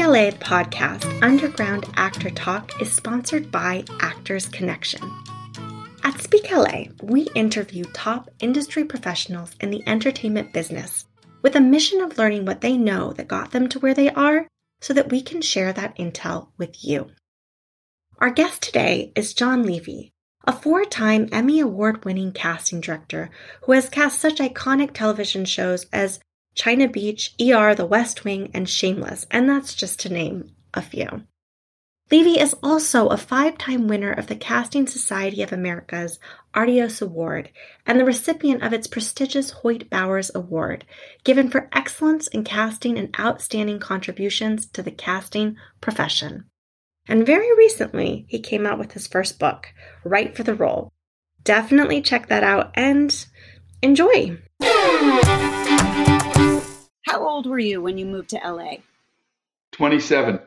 LA podcast, Underground Actor Talk, is sponsored by Actors Connection. At Speak LA, we interview top industry professionals in the entertainment business with a mission of learning what they know that got them to where they are so that we can share that intel with you. Our guest today is John Levey, a four time Emmy Award winning casting director who has cast such iconic television shows as China Beach, ER, The West Wing, and Shameless, and that's just to name a few. Levey is also a five time winner of the Casting Society of America's Artios Award and the recipient of its prestigious Hoyt Bowers Award, given for excellence in casting and outstanding contributions to the casting profession. And very recently, he came out with his first book, Right for the Role. Definitely check that out and enjoy. How old were you when you moved to LA? 27.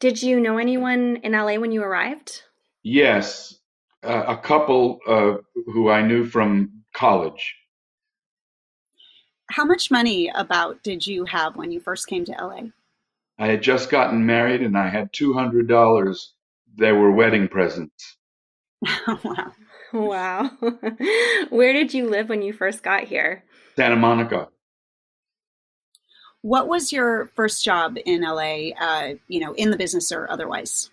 Did you know anyone in LA when you arrived? Yes, uh, a couple uh, who I knew from college. How much money about did you have when you first came to LA? I had just gotten married and I had $200. They were wedding presents. wow. Wow. Where did you live when you first got here? Santa Monica. What was your first job in LA, uh, you know, in the business or otherwise?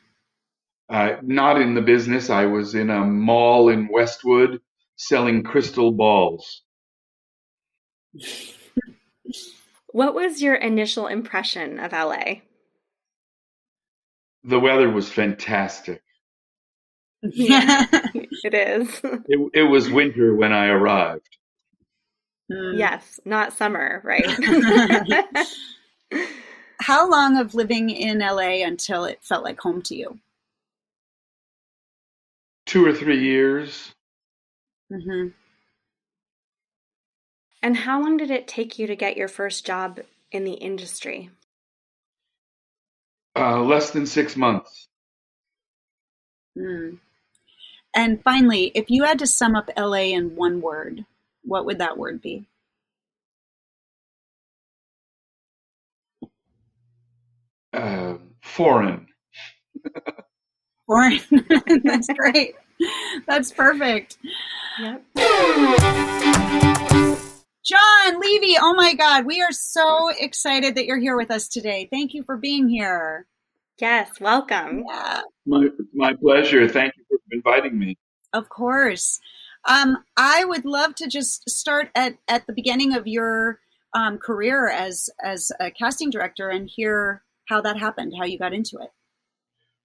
Uh, not in the business. I was in a mall in Westwood selling crystal balls. what was your initial impression of LA? The weather was fantastic. Yeah, it is. It, it was winter when I arrived. Mm. Yes, not summer, right? How long of living in LA until it felt like home to you? Two or three years. Mm-hmm. And how long did it take you to get your first job in the industry? Uh, less than six months. Mm. And finally, if you had to sum up LA in one word, what would that word be? Uh, foreign. foreign. That's great. That's perfect. Yep. John Levey, oh my God, we are so excited that you're here with us today. Thank you for being here. Yes, welcome. Yeah. My, my pleasure. Thank you for inviting me. Of course. Um, I would love to just start at, at the beginning of your um, career as as a casting director and hear how that happened, how you got into it.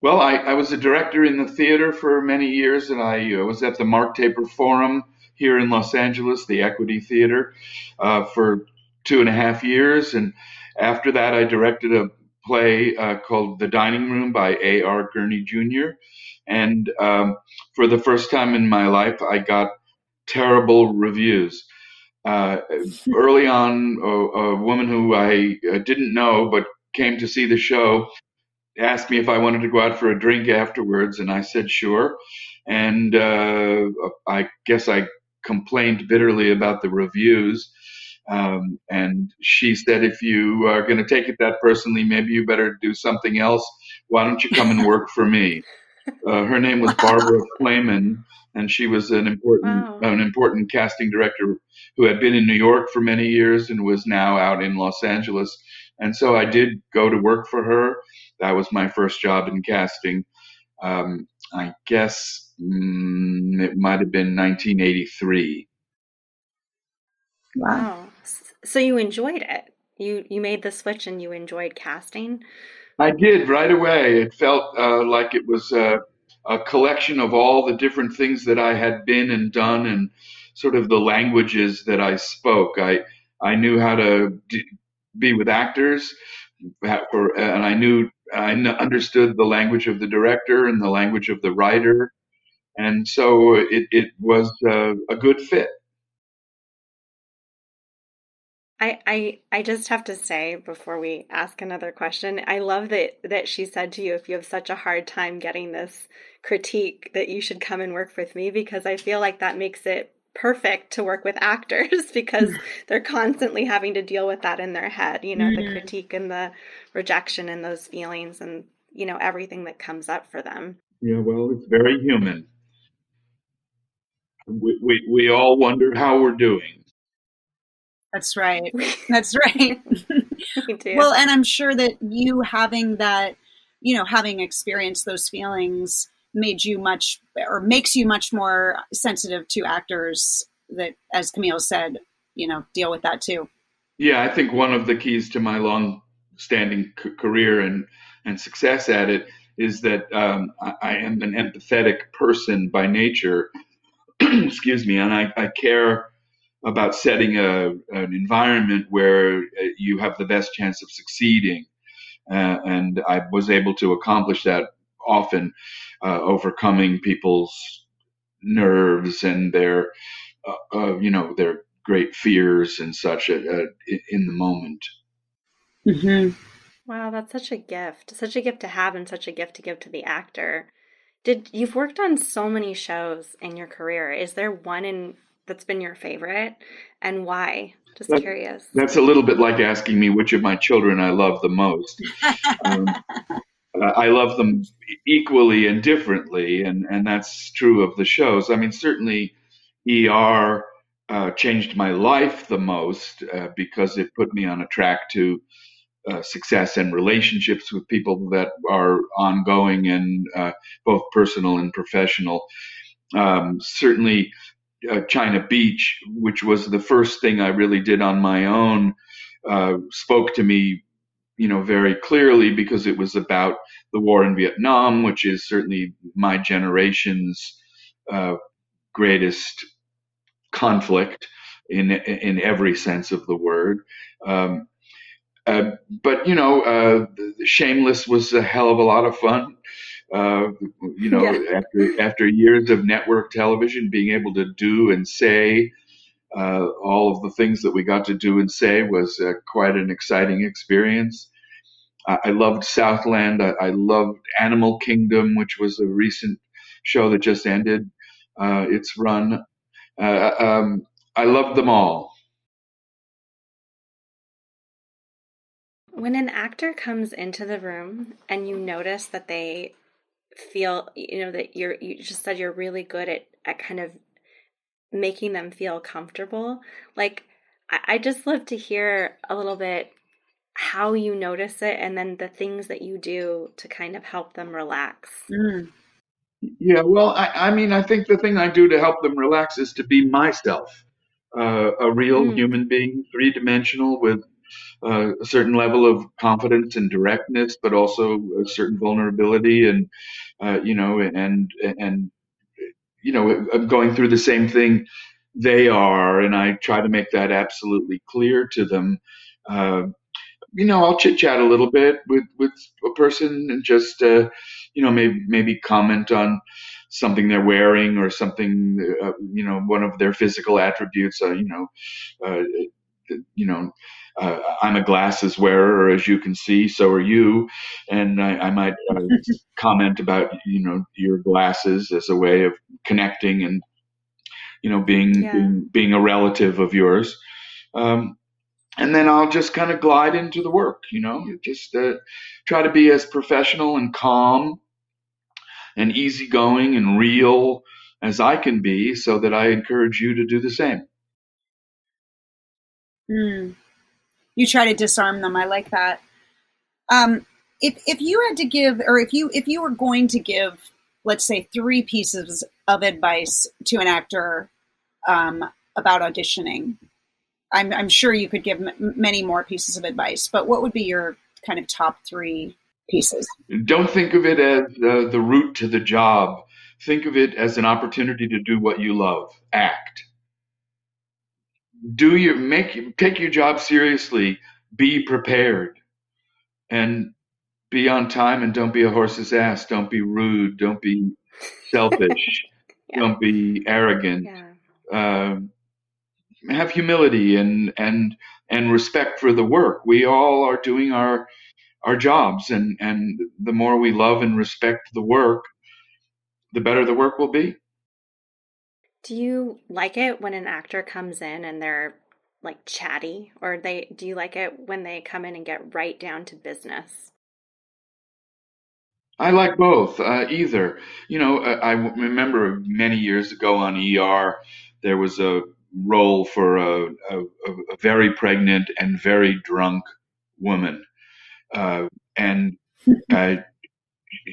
Well, I, I was a director in the theater for many years, and I uh, was at the Mark Taper Forum here in Los Angeles, the Equity Theater, uh, for two and a half years. And after that, I directed a play uh, called The Dining Room by A.R. Gurney Jr. And um, for the first time in my life, I got terrible reviews. Uh, early on, a, a, woman who I uh, didn't know but came to see the show asked me if I wanted to go out for a drink afterwards, and I said sure. And uh, I guess I complained bitterly about the reviews. Um, and she said, if you are going to take it that personally, maybe you better do something else. Why don't you come and work for me? Uh, her name was Barbara Claman, and she was an important wow. an important casting director who had been in New York for many years and was now out in Los Angeles. And so I did go to work for her. That was my first job in casting. Um, I guess mm, it might have been 1983. Wow. So you enjoyed it. You you made the switch and you enjoyed casting. I did right away. It felt uh, like it was a, a, collection of all the different things that I had been and done, and sort of the languages that I spoke. I I knew how to d- be with actors, and I knew I understood the language of the director and the language of the writer, and so it it was uh, a good fit. I, I I just have to say before we ask another question, I love that that she said to you, if you have such a hard time getting this critique, that you should come and work with me because I feel like that makes it perfect to work with actors because they're constantly having to deal with that in their head, you know, mm-hmm. the critique and the rejection and those feelings and, you know, everything that comes up for them. Yeah, well, it's very human. We, we, we all wonder how we're doing. That's right. That's right. well, and I'm sure that you having that, you know, having experienced those feelings made you much or makes you much more sensitive to actors that, as Camille said, you know, deal with that too. Yeah, I think one of the keys to my long standing c- career and, and success at it is that um, I, I, am an empathetic person by nature. Excuse me, and I, I care about setting a, an environment where uh, you have the best chance of succeeding. Uh, and I was able to accomplish that often, uh, overcoming people's nerves and their, uh, uh you know, their great fears and such uh, in the moment. Mm-hmm. Wow, that's such a gift. Such a gift to have and such a gift to give to the actor. Did you've worked on so many shows in your career? Is there one in that's been your favorite and why? Just that, curious. That's a little bit like asking me which of my children I love the most. um, I love them equally and differently, and, and that's true of the shows. I mean, certainly ER uh, changed my life the most uh, because it put me on a track to uh, success and relationships with people that are ongoing and uh, both personal and professional. Um, certainly, uh, China Beach, which was the first thing I really did on my own, uh, spoke to me, you know, very clearly because it was about the war in Vietnam, which is certainly my generation's uh, greatest conflict in in every sense of the word. Um, uh, but you know, uh, Shameless was a hell of a lot of fun. Uh, you know, yeah. after after years of network television, being able to do and say uh, all of the things that we got to do and say was uh, quite an exciting experience. I, I loved Southland. I, I, loved Animal Kingdom, which was a recent show that just ended uh, its run. Uh, um, I loved them all. When an actor comes into the room and you notice that they feel you know that you're you just said you're really good at at kind of making them feel comfortable like I, I just love to hear a little bit how you notice it and then the things that you do to kind of help them relax mm. yeah well I, I mean i think the thing i do to help them relax is to be myself uh, a real mm. human being three dimensional with uh, a certain level of confidence and directness, but also a certain vulnerability and uh, you know and and you know I'm going through the same thing they are, and I try to make that absolutely clear to them. Uh, you know, I'll chit chat a little bit with with a person and just uh, you know maybe maybe comment on something they're wearing or something uh, you know one of their physical attributes uh, you know uh, you know uh, I'm a glasses wearer, as you can see, so are you. And I, I might uh, comment about, you know, your glasses as a way of connecting and, you know, being yeah. being, being, a relative of yours. Um, and then I'll just kind of glide into the work, you know, just uh, try to be as professional and calm and easygoing and real as I can be so that I encourage you to do the same. Mm you try to disarm them. I like that. Um, if if you had to give, or if you if you were going to give, let's say, three pieces of advice to an actor um, about auditioning, I'm, I'm sure you could give m- many more pieces of advice. But what would be your kind of top three pieces? Don't think of it as uh, the route to the job. Think of it as an opportunity to do what you love. Act do your make take your job seriously be prepared and be on time and don't be a horse's ass. Don't be rude. Don't be selfish. Yeah. don't be arrogant. Yeah. uh, have humility and and and respect for the work. We all are doing our our jobs and and the more we love and respect the work the better the work will be Do you like it when an actor comes in and they're like chatty or they do you like it when they come in and get right down to business? I like both, uh, either. You know, I, I remember many years ago on ER, there was a role for a, a, a very pregnant and very drunk woman. Uh, and I,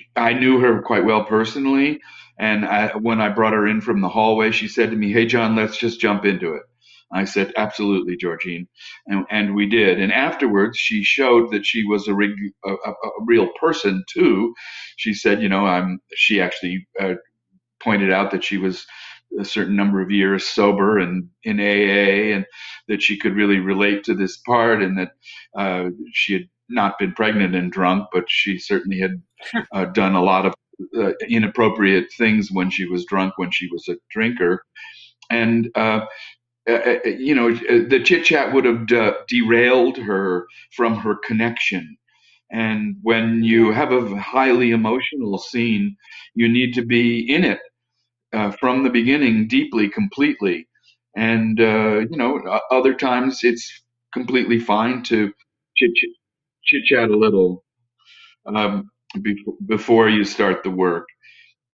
I knew her quite well personally. And I, when I brought her in from the hallway, she said to me, Hey, John, let's just jump into it. I said, absolutely, Georgine. And, and we did. And afterwards, she showed that she was a, rig, a, a, a real person too. She said, you know, I'm, she actually uh, pointed out that she was a certain number of years sober and in AA and that she could really relate to this part and that uh, she had not been pregnant and drunk, but she certainly had uh, done a lot of uh, inappropriate things when she was drunk, when she was a drinker. And uh, uh, uh, uh, you know, the chit chat would have de- derailed her from her connection. And when you have a highly emotional scene, you need to be in it uh, from the beginning, deeply, completely. And uh, you know, other times it's completely fine to chit chat a little um, before you start the work,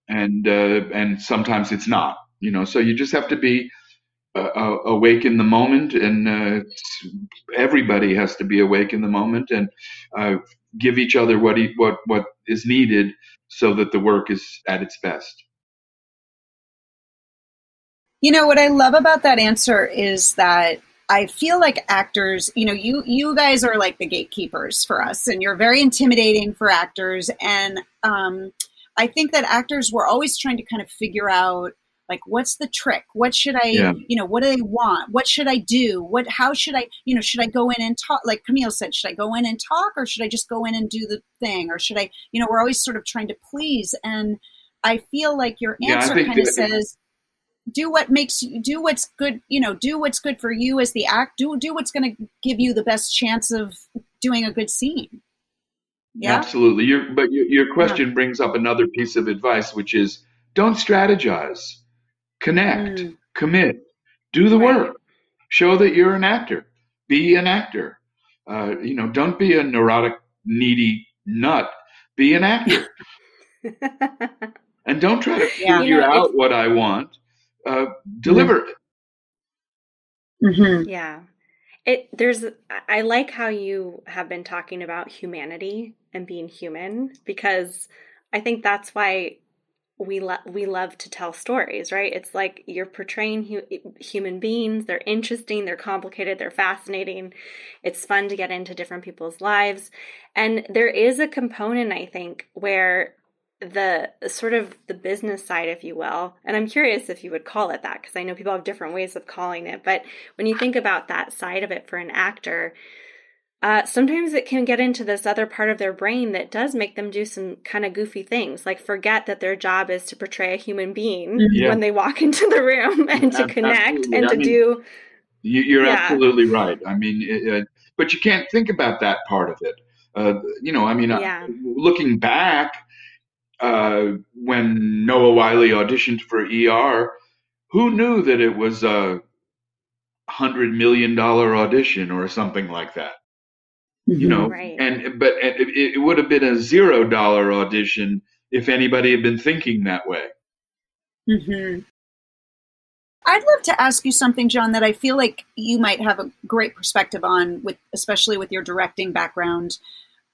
and uh, and sometimes it's not. You know, so you just have to be uh, awake in the moment, and uh, everybody has to be awake in the moment and uh, give each other what he, what what is needed so that the work is at its best. You know what I love about that answer is that I feel like actors, you know, you you guys are like the gatekeepers for us, and you're very intimidating for actors. And um, I think that actors were always trying to kind of figure out like what's the trick? What should i yeah. you know what do they want? What should i do? What how should i you know should i go in and talk? Like camille said should i go in and talk or should i just go in and do the thing? Or should i you know we're always sort of trying to please. And i feel like your answer yeah, kind of says do what makes you do what's good you know do what's good for you as the act do do what's going to give you the best chance of doing a good scene yeah absolutely your, but your, your question yeah. brings up another piece of advice which is don't strategize connect, mm. commit, do the right. work, show that you're an actor, be an actor. Uh, you know, don't be a neurotic, needy nut. Be an actor, and don't try to yeah. figure you know, out what I want. Uh, deliver mm. it. Mm-hmm. Yeah. It there's I like how you have been talking about humanity and being human because I think that's why we love we love to tell stories, right? It's like you're portraying hu- human beings. They're interesting, they're complicated, they're fascinating. It's fun to get into different people's lives. And there is a component I think where the sort of the business side if you will. And I'm curious if you would call it that because I know people have different ways of calling it, but when you think about that side of it for an actor, uh, sometimes it can get into this other part of their brain that does make them do some kind of goofy things, like forget that their job is to portray a human being mm-hmm. yeah. when they walk into the room and to connect absolutely. and I to mean, do. You're yeah. absolutely right. I mean, it, but you can't think about that part of it. Uh, you know, I mean, yeah. uh, looking back, uh, when Noah Wyle auditioned for ER, who knew that it was a hundred million dollar audition or something like that? you mm-hmm. know right. and but it, it would have been a zero dollar audition if anybody had been thinking that way mm-hmm. i'd love to ask you something john that i feel like you might have a great perspective on with especially with your directing background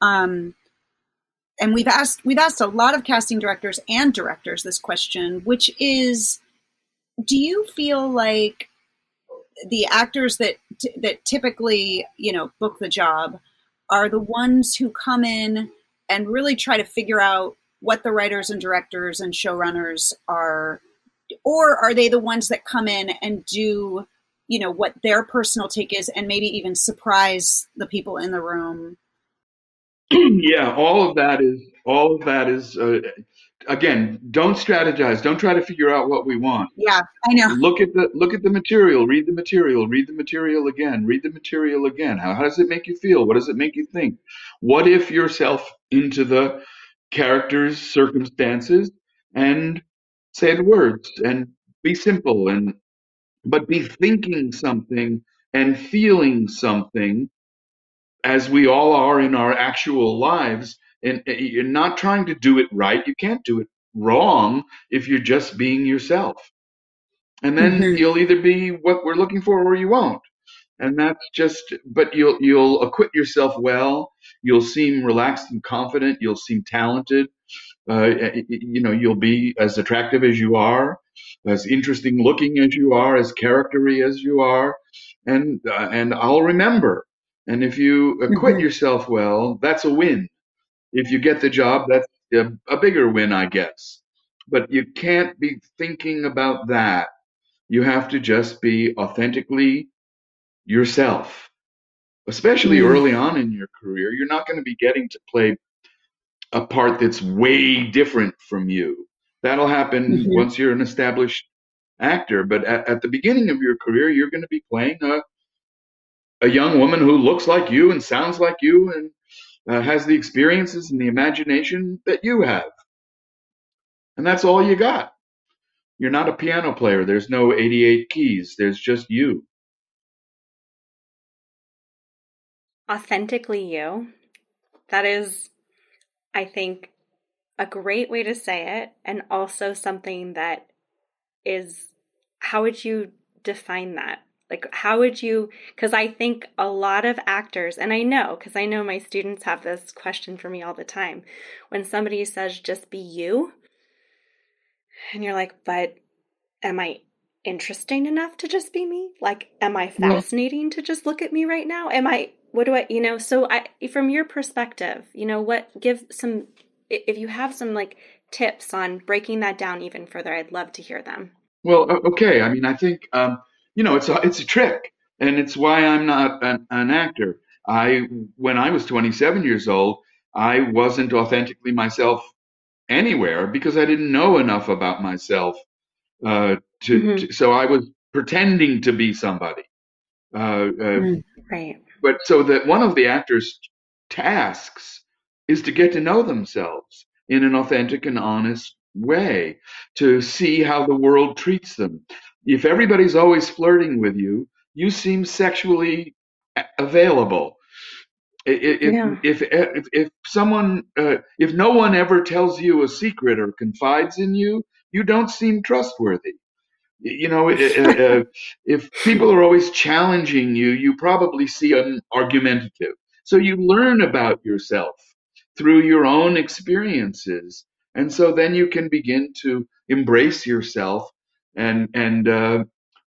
um, and we've asked we've asked a lot of casting directors and directors this question which is do you feel like the actors that that typically you know book the job are the ones who come in and really try to figure out what the writers and directors and showrunners are? Or are they the ones that come in and do you know what their personal take is and maybe even surprise the people in the room yeah all of that is all of that is uh, again, don't strategize. Don't try to figure out what we want. Yeah, I know. Look at the look at the material. Read the material. Read the material again. Read the material again. How, how does it make you feel? What does it make you think? What if yourself into the characters' circumstances and say the words and be simple and but be thinking something and feeling something as we all are in our actual lives and uh, you're not trying to do it right. You can't do it wrong if you're just being yourself. And then Mhm. you'll either be what we're looking for or you won't. And that's just but you'll you'll acquit yourself well. You'll seem relaxed and confident. You'll seem talented. Uh, you know you'll be as attractive as you are as interesting looking as you are as charactery as you are. And uh, and i'll remember and if you acquit Mhm. yourself well that's a win if you get the job that's a, a bigger win i guess but you can't be thinking about that you have to just be authentically yourself especially Mm. early on in your career you're not going to be getting to play a part that's way different from you that'll happen Mhm. once you're an established actor but at, at the beginning of your career you're going to be playing a, a young woman who looks like you and sounds like you and uh, has the experiences and the imagination that you have. And that's all you got. You're not a piano player. There's no 88 keys. There's just you. Authentically you. That is, I think, a great way to say it, and also something that is how would you define that? Like, how would you? Because I think a lot of actors, and I know, because I know my students have this question for me all the time. When somebody says, just be you, and you're like, but am I interesting enough to just be me? Like, am I fascinating to just look at me right now? Am I, what do I, you know, so I, from your perspective, you know, what, give some, if you have some like tips on breaking that down even further, I'd love to hear them. Well, okay. I mean, I think um, you know it's a it's a trick, and it's why I'm not an, an actor. I when I was 27 years old, I wasn't authentically myself anywhere because I didn't know enough about myself. Uh, to, Mhm. to so I was pretending to be somebody. Uh, uh, Mm. Right. but so that one of the actors' tasks is to get to know themselves in an authentic and honest way, to see how the world treats them. If everybody's always flirting with you, you seem sexually a- available. I- i- If, Yeah. if, if, if someone, uh, if no one ever tells you a secret or confides in you, you don't seem trustworthy. You know, uh, if people are always challenging you, you probably see an argumentative. So you learn about yourself through your own experiences, and so then you can begin to embrace yourself and and uh,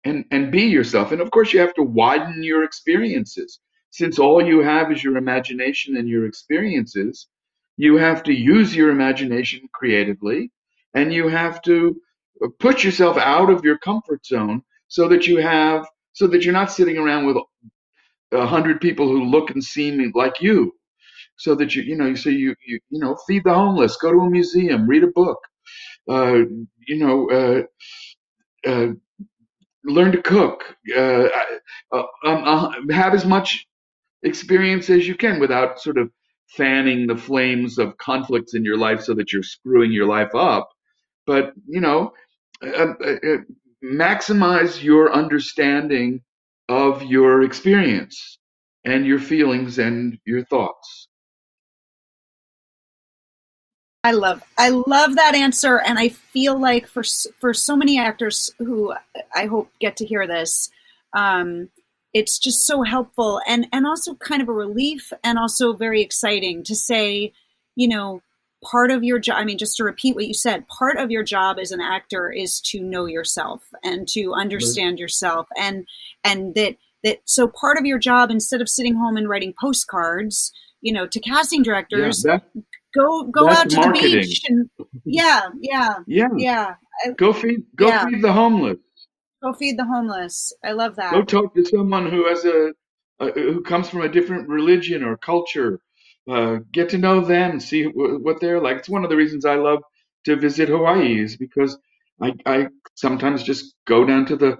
and and be yourself. And of course, you have to widen your experiences. Since all you have is your imagination and your experiences, you have to use your imagination creatively, and you have to put yourself out of your comfort zone so that you have so that you're not sitting around with a hundred people who look and seem like you so that you you know so you you you know feed the homeless go to a museum read a book uh, you know uh, uh, learn to cook. Uh, uh, um, uh, have as much experience as you can without sort of fanning the flames of conflicts in your life so that you're screwing your life up. But you know uh, uh, uh, maximize your understanding of your experience and your feelings and your thoughts I love I love that answer, and I feel like for for so many actors who I hope get to hear this, um, it's just so helpful and and also kind of a relief, and also very exciting to say, you know, part of your job. I mean, just to repeat what you said, part of your job as an actor is to know yourself and to understand yourself, and and that that so part of your job instead of sitting home and writing postcards, you know, to casting yeah, directors that, go go That's out to marketing. the beach and yeah yeah yeah. yeah. Go feed go Yeah. feed the homeless. Go feed the homeless. I love that. Go talk to someone who has a, a who comes from a different religion or culture. Uh, get to know them see wh- what they're like. It's one of the reasons i love to visit hawaii is because i i sometimes just go down to the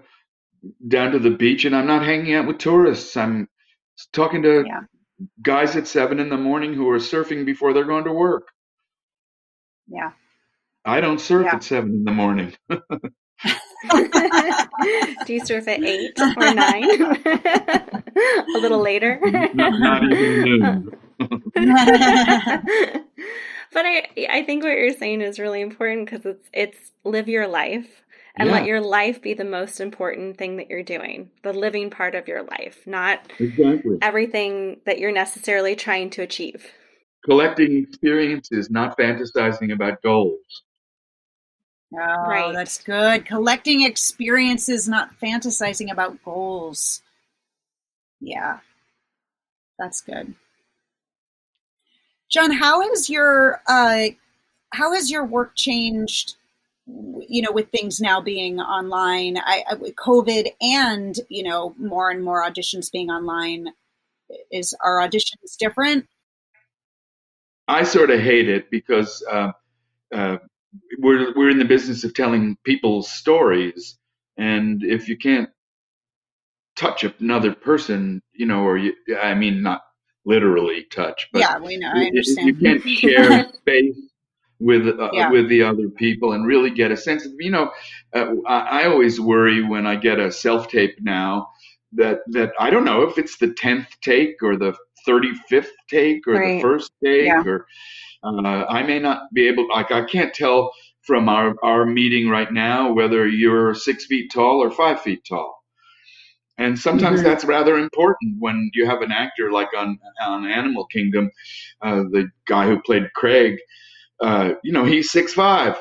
down to the beach and i'm not hanging out with tourists. I'm talking to Yeah. Guys at seven in the morning who are surfing before they're going to work yeah i don't surf Yeah. at seven in the morning Do you surf at eight or nine? a little later. Not, not even noon. but I I think what you're saying is really important because it's it's live your life and Yeah. let your life be the most important thing that you're doing, the living part of your life, not Exactly. everything that you're necessarily trying to achieve. Collecting experiences, not fantasizing about goals. Oh, Right. that's good. Collecting experiences, not fantasizing about goals. Yeah, that's good. John, how has your uh, how has your work changed? You know, with things now being online, I, I, COVID, and you know, more and more auditions being online. Is our auditions different? I sort of hate it because uh, uh, we're we're in the business of telling people's stories, and if you can't touch another person, you know, or you, I mean, not literally touch, but yeah, we know. I you- understand. You can't share space with uh, Yeah. with the other people and really get a sense of you know. Uh, I, I always worry when I get a self tape now that that I don't know if it's the tenth take or the thirty fifth take or Right. the first take Yeah. or uh, I may not be able. Like I can't tell from our our meeting right now whether you're six feet tall or five feet tall. And sometimes Mhm. that's rather important when you have an actor like on on Animal Kingdom, uh, the guy who played Craig. Uh, you know, he's six five.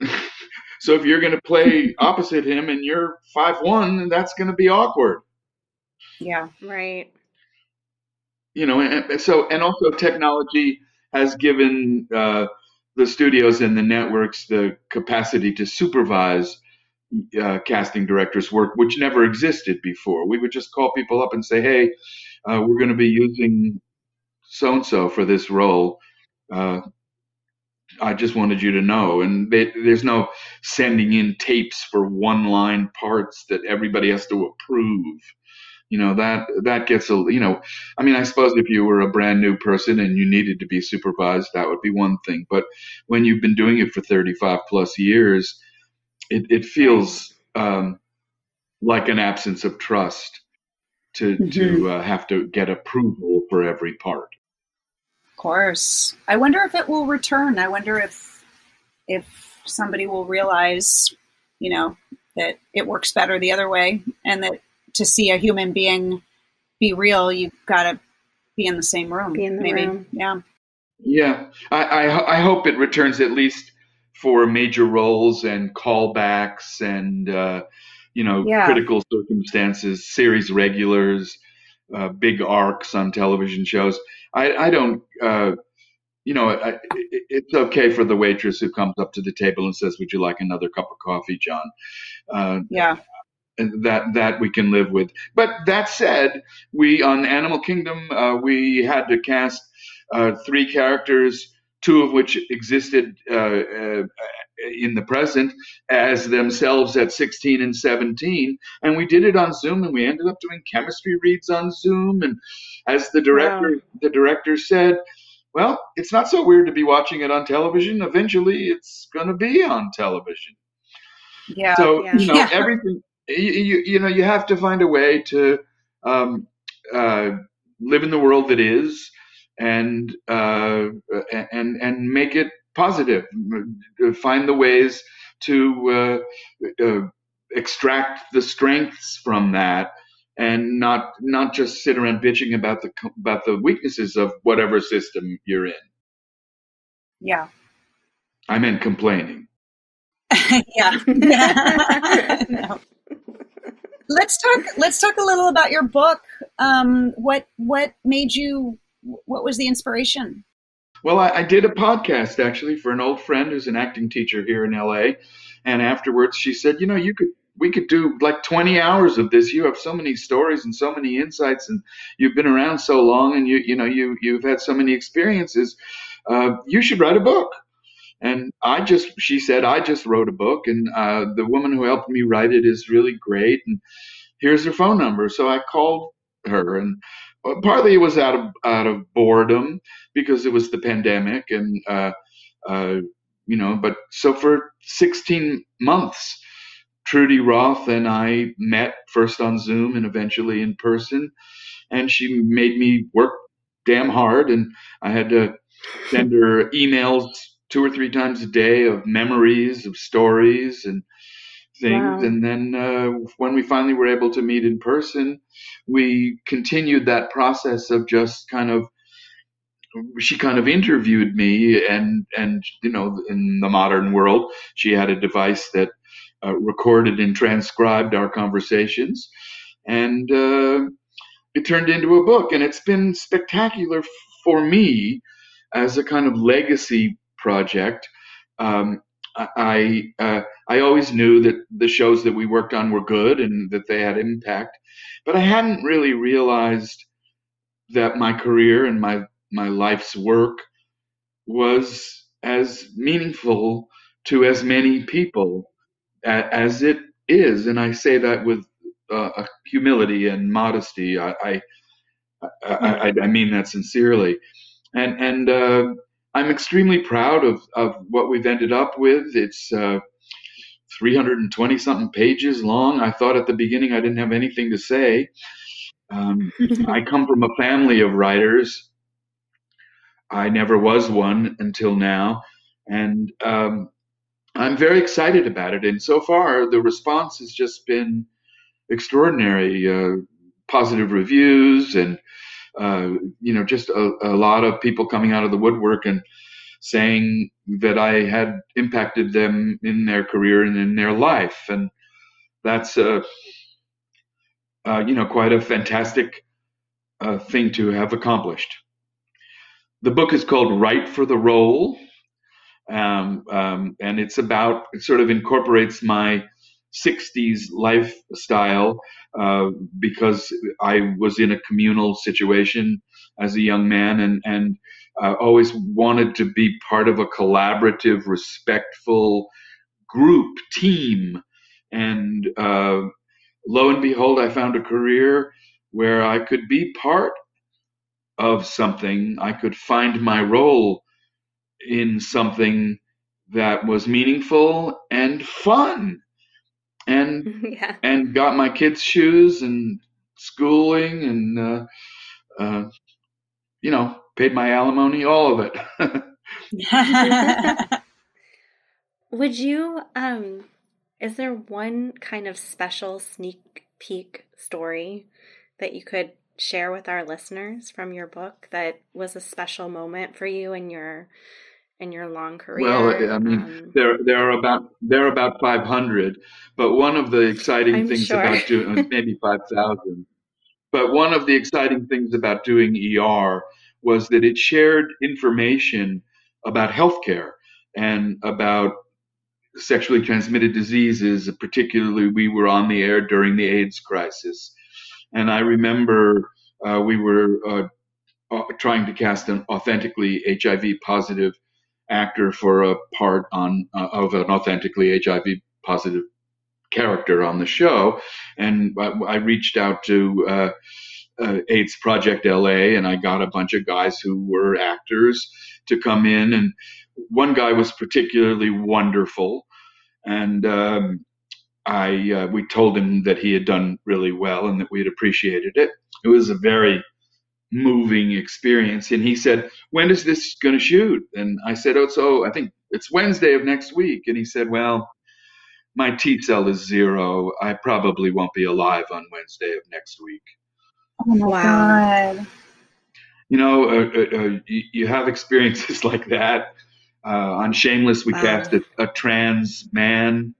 so if you're going to play opposite him and you're five one, that's going to be awkward. yeah, Right. You know, and, and so and also technology has given uh, the studios and the networks the capacity to supervise uh, casting directors' work, which never existed before. We would just call people up and say, "Hey, uh, we're going to be using so and so for this role. Uh, I just wanted you to know." And they, there's no sending in tapes for one-line parts that everybody has to approve. You know that that gets a you know. I mean, I suppose if you were a brand new person and you needed to be supervised, that would be one thing. But when you've been doing it for 35 plus years, it, it feels um, like an absence of trust to to uh, have to get approval for every part. Of course. I wonder if it will return. I wonder if if somebody will realize, you know, that it works better the other way, and that to see a human being be real, you've got to be in the same room. Be in the maybe. room. Yeah. Yeah, I, I I hope it returns at least for major roles and callbacks and uh, you know Yeah. critical circumstances, series regulars, uh, big arcs on television shows. I I don't. Uh, you know, I, it, it's okay for the waitress who comes up to the table and says, "Would you like another cup of coffee, John?" Uh, Yeah. that that we can live with. But that said, we on Animal Kingdom uh, we had to cast uh, three characters, two of which existed uh, uh, in the present as themselves at 16 and 17, and we did it on Zoom, and we ended up doing chemistry reads on Zoom, and as the director the director said. Well, it's not so weird to be watching it on television. Eventually, it's going to be on television. Yeah. So Yeah. you know Yeah. everything. You, you you know you have to find a way to um, uh, live in the world that is, and uh, and and make it positive. Find the ways to uh, uh, extract the strengths from that, and not not just sit around bitching about the about the weaknesses of whatever system you're in. yeah. I meant complaining. yeah. no. Let's talk. Let's talk a little about your book. Um, what what made you? What was the inspiration? Well, I, I did a podcast actually for an old friend who's an acting teacher here in LA, and afterwards she said, "You know, you could we could do like 20 hours of this. You have so many stories and so many insights, and you've been around so long, and you you know you you've had so many experiences. Uh, you should write a book." And I just, she said, I just wrote a book, and uh, the woman who helped me write it is really great, and here's her phone number. So I called her, and partly it was out of out of boredom because it was the pandemic, and uh, uh, you know, but so for 16 months, Trudy Roth and I met first on Zoom and eventually in person, and she made me work damn hard, and I had to send her emails two or three times a day of memories of stories and things. Wow. And then uh, when we finally were able to meet in person, we continued that process of just kind of she kind of interviewed me and and you know in the modern world she had a device that uh, recorded and transcribed our conversations. And uh, it turned into a book and it's been spectacular for me as a kind of legacy project. Um, I uh, I always knew that the shows that we worked on were good and that they had impact, but I hadn't really realized that my career and my my life's work was as meaningful to as many people as it is, and I say that with uh, humility and modesty. I I, I I, mean that sincerely, and and uh, I'm extremely proud of, of what we've ended up with. It's uh, 320 something pages long. I thought at the beginning I didn't have anything to say. Um, I come from a family of writers. I never was one until now. And um, I'm very excited about it. And so far, the response has just been extraordinary. Uh, positive reviews and uh, you know, just a, a, lot of people coming out of the woodwork and saying that I had impacted them in their career and in their life, and that's a, uh, you know quite a fantastic uh, thing to have accomplished. The book is called "Right for the Role," um, um, and it's about it sort of incorporates my 60s lifestyle uh, because I was in a communal situation as a young man and, and uh, always wanted to be part of a collaborative, respectful group, team. And uh, lo and behold, I found a career where I could be part of something, I could find my role in something that was meaningful and fun and yeah. and got my kids shoes and schooling and uh, uh, you know paid my alimony all of it would you um is there one kind of special sneak peek story that you could share with our listeners from your book that was a special moment for you and your in your long career? Well, I mean, um, there there are about there are about 500, but one of the exciting I'm things sure. about doing uh, maybe 5,000. But one of the exciting things about doing ER was that it shared information about healthcare and about sexually transmitted diseases. Particularly, we were on the air during the AIDS crisis, and I remember uh, we were. Uh, uh trying to cast an authentically HIV positive actor for a part on uh, of an authentically HIV positive character on the show, and I, I reached out to uh, uh, AIDS Project LA, and I got a bunch of guys who were actors to come in, and one guy was particularly wonderful, and um, I uh, we told him that he had done really well and that we had appreciated it. It was a very moving experience. And he said, When is this going to shoot? And I said, Oh, so I think it's Wednesday of next week. And he said, Well, my T cell is zero. I probably won't be alive on Wednesday of next week. Oh my wow. God. You know, uh, uh, uh, you, you, have experiences like that. Uh, on Shameless, we wow. cast a, a, trans man.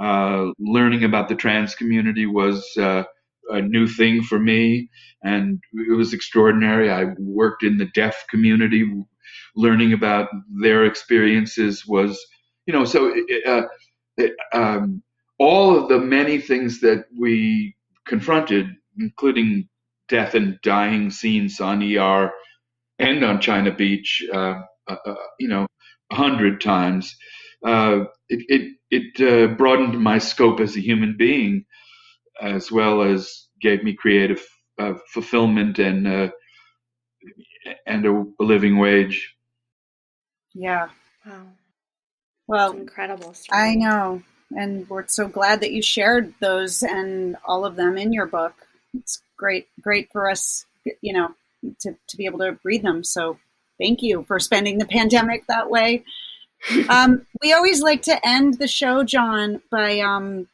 Uh, learning about the trans community was uh, a new thing for me, and it was extraordinary. I worked in the deaf community, learning about their experiences was, you know, so it, uh, it, um, all of the many things that we confronted, including death and dying scenes on ER and on China Beach, uh, uh, uh you know, a hundred times. Uh, it it, it uh, broadened my scope as a human being as well as gave me creative uh, fulfillment and uh, and a, a, living wage. Yeah. Wow. Well, incredible. Story. I know. and we're so glad that you shared those and all of them in your book. It's great, great for us, you know, to, to be able to read them. So thank you for spending the pandemic that way. Um, we always like to end the show, John, by um,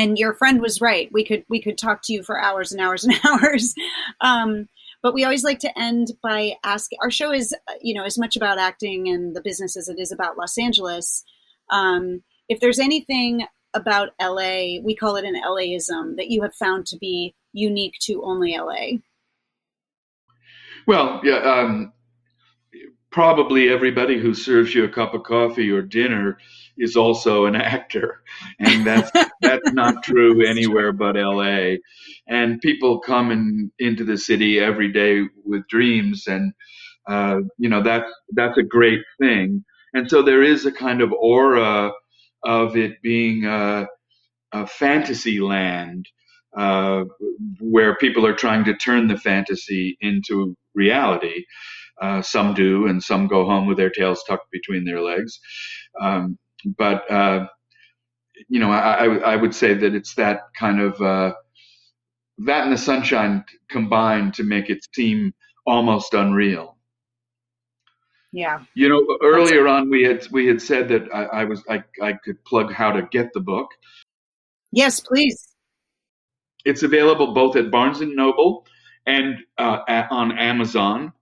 and your friend was right. We could we could talk to you for hours and hours and hours. Um, but we always like to end by asking. Our show is you know as much about acting and the business as it is about Los Angeles. Um, if there's anything about LA, we call it an LAism that you have found to be unique to only LA. Well, yeah, um, probably everybody who serves you a cup of coffee or dinner is also an actor, and that's that's not true anywhere but LA. And people come in, into the city every day with dreams, and uh, you know that that's a great thing. And so there is a kind of aura of it being a, a fantasy land uh, where people are trying to turn the fantasy into reality. Uh, some do, and some go home with their tails tucked between their legs. Um, but uh, you know, I, I, would say that it's that kind of uh, that and the sunshine combined to make it seem almost unreal. Yeah. You know, earlier on we had we had said that I, I was I, I could plug how to get the book. Yes, please. It's available both at Barnes and Noble and uh, at, on Amazon,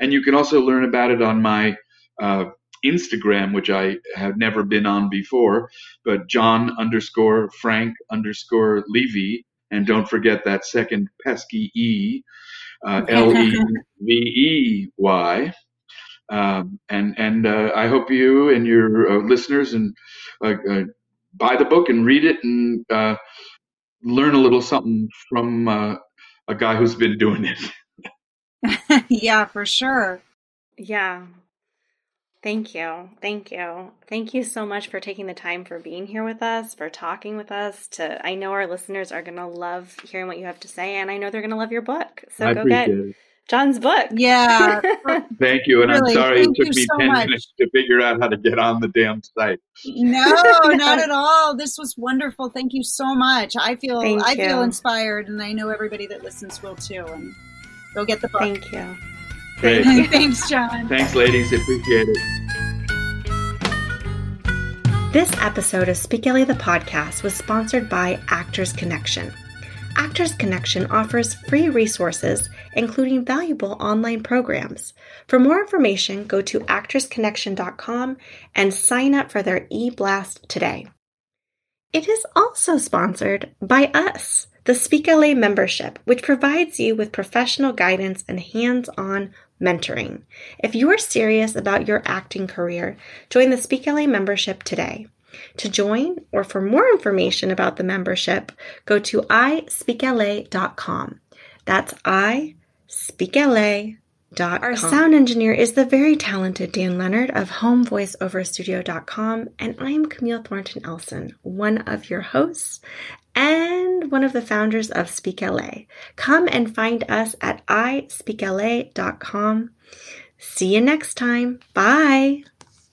and you can also learn about it on my uh, Instagram, which I have never been on before, but John underscore Frank underscore Levey, and don't forget that second pesky E, uh, L E V E Y. Um, and and uh, I hope you and your uh, listeners and uh, uh, buy the book and read it and uh, learn a little something from a guy who's been doing it. yeah, for sure. Yeah. Thank you. Thank you. Thank you so much for taking the time for being here with us, for talking with us. To I know our listeners are going to love hearing what you have to say and I know they're going to love your book. So I go get it. John's book. Yeah. Thank you. And really, I'm sorry it took me so 10 much. minutes to figure out how to get on the damn site. No, not at all. This was wonderful. Thank you so much. I feel Thank I you. feel inspired and I know everybody that listens will too. And go get the book. Thank you. Great. Thanks, John. Thanks, ladies. Appreciate it. This episode of Speak LA the podcast was sponsored by Actors Connection. Actors Connection offers free resources, including valuable online programs. For more information, go to actorsconnection.com and sign up for their e blast today. It is also sponsored by us, the Speak LA membership, which provides you with professional guidance and hands on mentoring. If you are serious about your acting career, join the Speak LA membership today. To join or for more information about the membership, go to ispeakla.com. That's ispeakla.com. Our sound engineer is the very talented Dan Leonard of homevoiceoverstudio.com, and I'm Camille Thornton Elson, one of your hosts and one of the founders of Speak LA. Come and find us at ispeakla.com. See you next time. Bye.